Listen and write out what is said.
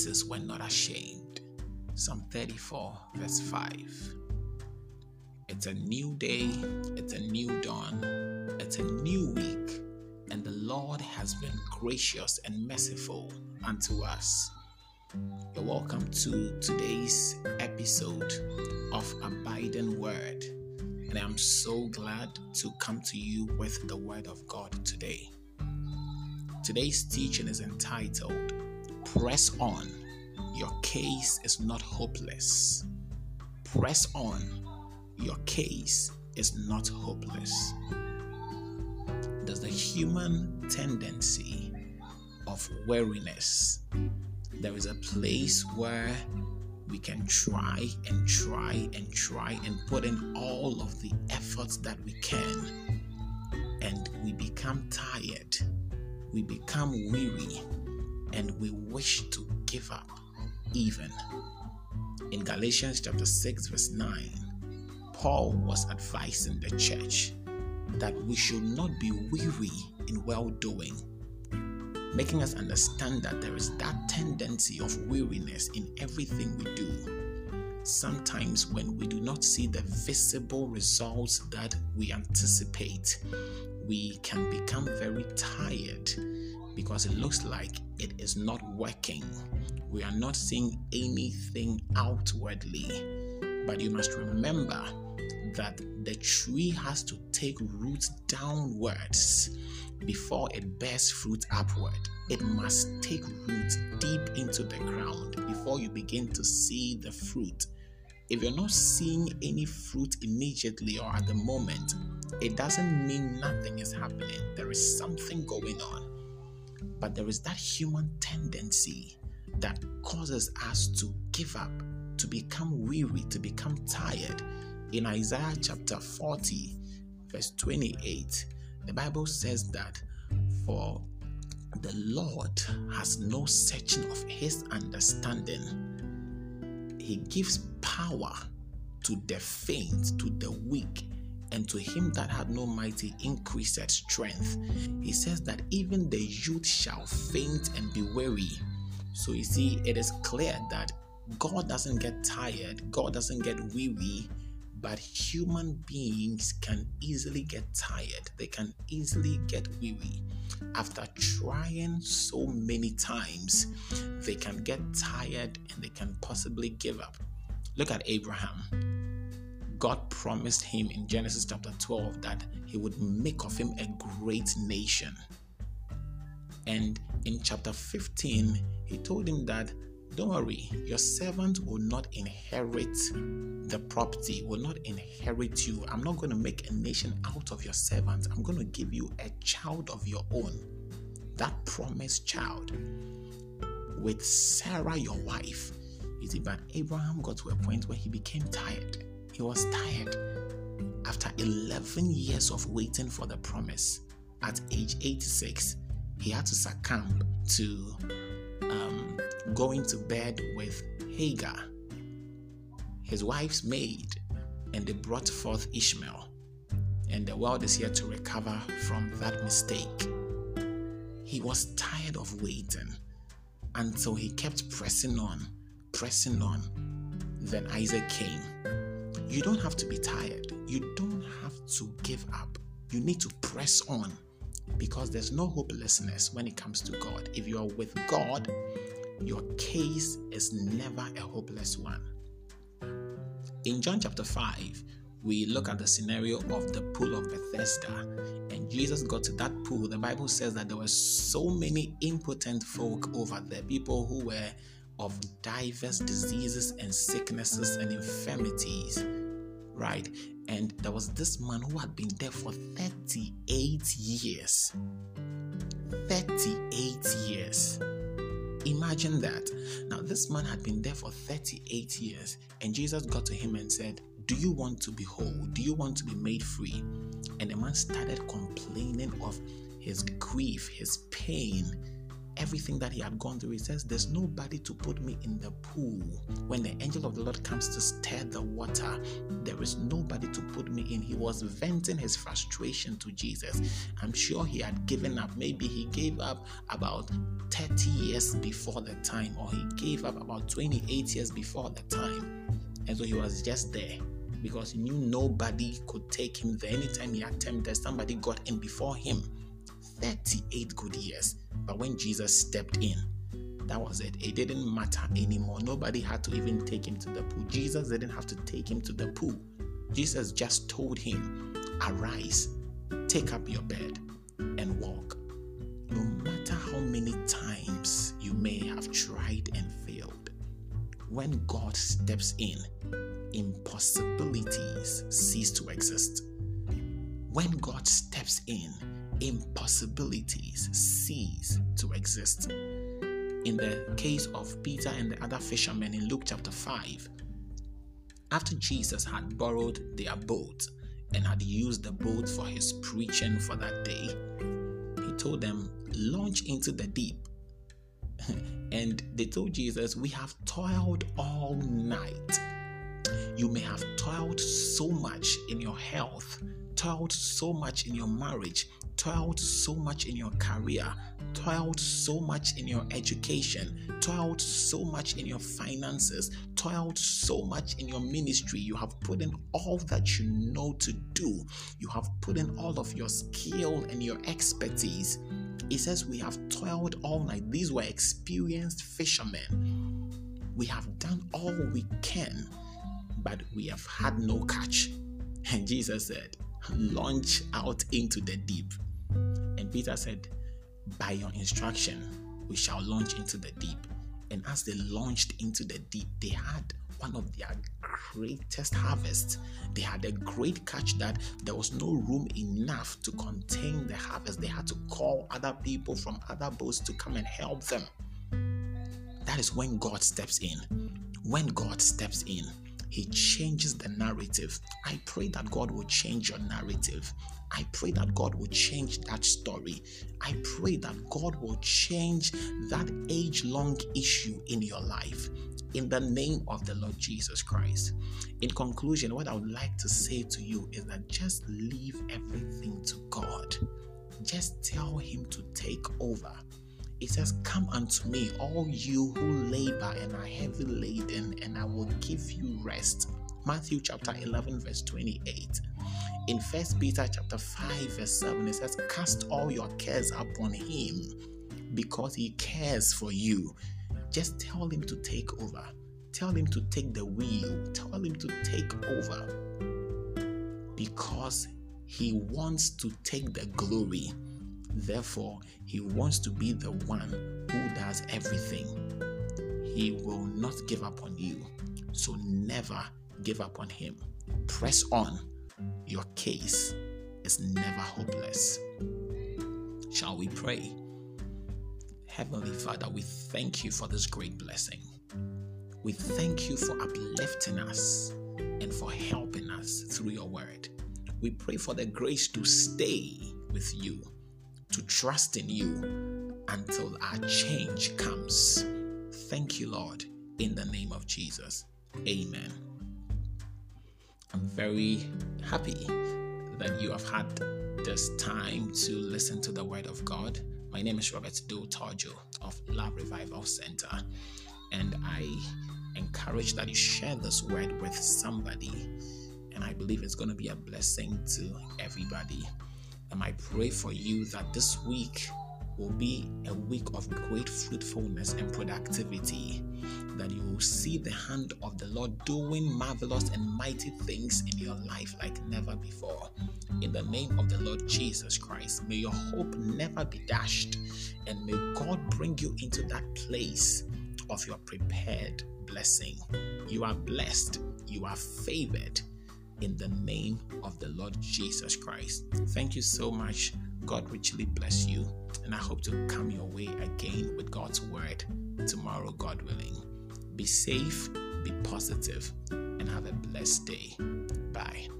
faces were not ashamed. Psalm 34, verse 5. It's a new day, it's a new dawn, it's a new week, and the Lord has been gracious and merciful unto us. You're welcome to today's episode of Abiding Word, and I'm so glad to come to you with the Word of God today. Today's teaching is entitled Press On. Your case is not hopeless. Press on. Your case is not hopeless. There's the human tendency of weariness. There is a place where we can try and try and try and put in all of the efforts that we can, and we become tired we become weary and we wish to give up even. In Galatians chapter 6 verse 9, Paul was advising the church that we should not be weary in well doing, making us understand that there is that tendency of weariness in everything we do. Sometimes, when we do not see the visible results that we anticipate, we can become very tired because it looks like it is not working. We are not seeing anything outwardly. But you must remember that the tree has to take root downwards before it bears fruit upward. It must take root deep into the ground before you begin to see the fruit. If you're not seeing any fruit immediately or at the moment, it doesn't mean nothing is happening. There is something going on. But there is that human tendency that causes us to give up, to become weary, to become tired. In Isaiah chapter 40, verse 28, the Bible says that for the Lord has no searching of his understanding he gives power to the faint, to the weak, and to him that had no mighty increased strength. He says that even the youth shall faint and be weary. So you see, it is clear that God doesn't get tired, God doesn't get weary, but human beings can easily get tired, they can easily get weary. After trying so many times, they can get tired and they can possibly give up. Look at Abraham. God promised him in Genesis chapter 12 that he would make of him a great nation. And in chapter 15, he told him that don't worry, your servant will not inherit the property, will not inherit you. I'm not going to make a nation out of your servant. I'm going to give you a child of your own. That promised child with Sarah, your wife. You see, but Abraham got to a point where he became tired. He was tired. After 11 years of waiting for the promise, at age 86, he had to succumb to um, going to bed with Hagar, his wife's maid, and they brought forth Ishmael. And the world is here to recover from that mistake. He was tired of waiting until he kept pressing on, pressing on. Then Isaac came. You don't have to be tired. You don't have to give up. You need to press on because there's no hopelessness when it comes to God. If you are with God, your case is never a hopeless one. In John chapter 5, we look at the scenario of the pool of Bethesda, and Jesus got to that pool. The Bible says that there were so many impotent folk over there, people who were of diverse diseases and sicknesses and infirmities, right? And there was this man who had been there for 38 years. 38 years. Imagine that. Now, this man had been there for 38 years, and Jesus got to him and said, Do you want to be whole? Do you want to be made free? And the man started complaining of his grief, his pain, everything that he had gone through. He says, There's nobody to put me in the pool when the angel of the Lord comes to stir the water, there is nobody to put me in. He was venting his frustration to Jesus. I'm sure he had given up. Maybe he gave up about 30 years before the time, or he gave up about 28 years before the time. And so he was just there because he knew nobody could take him there. Anytime he attempted, somebody got in before him. 38 good years. But when Jesus stepped in, that was it. It didn't matter anymore. Nobody had to even take him to the pool. Jesus didn't have to take him to the pool. Jesus just told him, Arise, take up your bed, and walk. No matter how many times you may have tried and failed, when God steps in, impossibilities cease to exist. When God steps in, impossibilities cease to exist. In the case of Peter and the other fishermen in Luke chapter 5, after Jesus had borrowed their boat and had used the boat for his preaching for that day, he told them, Launch into the deep. and they told Jesus, We have toiled all night. You may have toiled so much in your health, toiled so much in your marriage, toiled so much in your career, toiled so much in your education, toiled so much in your finances, toiled so much in your ministry. You have put in all that you know to do, you have put in all of your skill and your expertise. It says, We have toiled all night. These were experienced fishermen. We have done all we can, but we have had no catch. And Jesus said, Launch out into the deep. And Peter said, By your instruction, we shall launch into the deep. And as they launched into the deep, they had one of their greatest harvests. They had a great catch that there was no room enough to contain the harvest. They had to call other people from other boats to come and help them. That is when God steps in. When God steps in, He changes the narrative. I pray that God will change your narrative. I pray that God will change that story. I pray that God will change that age long issue in your life in the name of the Lord Jesus Christ. In conclusion, what I would like to say to you is that just leave everything to God. Just tell Him to take over. It says, Come unto me, all you who labor and are heavy laden, and I will give you rest. Matthew chapter 11, verse 28. In First Peter chapter 5, verse 7, it says, Cast all your cares upon him because he cares for you. Just tell him to take over. Tell him to take the wheel. Tell him to take over. Because he wants to take the glory. Therefore, he wants to be the one who does everything. He will not give up on you. So never give up on him. Press on your case is never hopeless. Shall we pray? Heavenly Father, we thank you for this great blessing. We thank you for uplifting us and for helping us through your word. We pray for the grace to stay with you, to trust in you until our change comes. Thank you, Lord, in the name of Jesus. Amen. I'm very happy that you have had this time to listen to the Word of God. My name is Robert Do Tarjo of Love Revival Center, and I encourage that you share this word with somebody. And I believe it's going to be a blessing to everybody. And I pray for you that this week will be a week of great fruitfulness and productivity. That you will see the hand of the Lord doing marvelous and mighty things in your life like never before. In the name of the Lord Jesus Christ, may your hope never be dashed, and may God bring you into that place of your prepared blessing. You are blessed, you are favored in the name of the Lord Jesus Christ. Thank you so much. God richly bless you. And I hope to come your way again with God's word tomorrow, God willing. Be safe, be positive, and have a blessed day. Bye.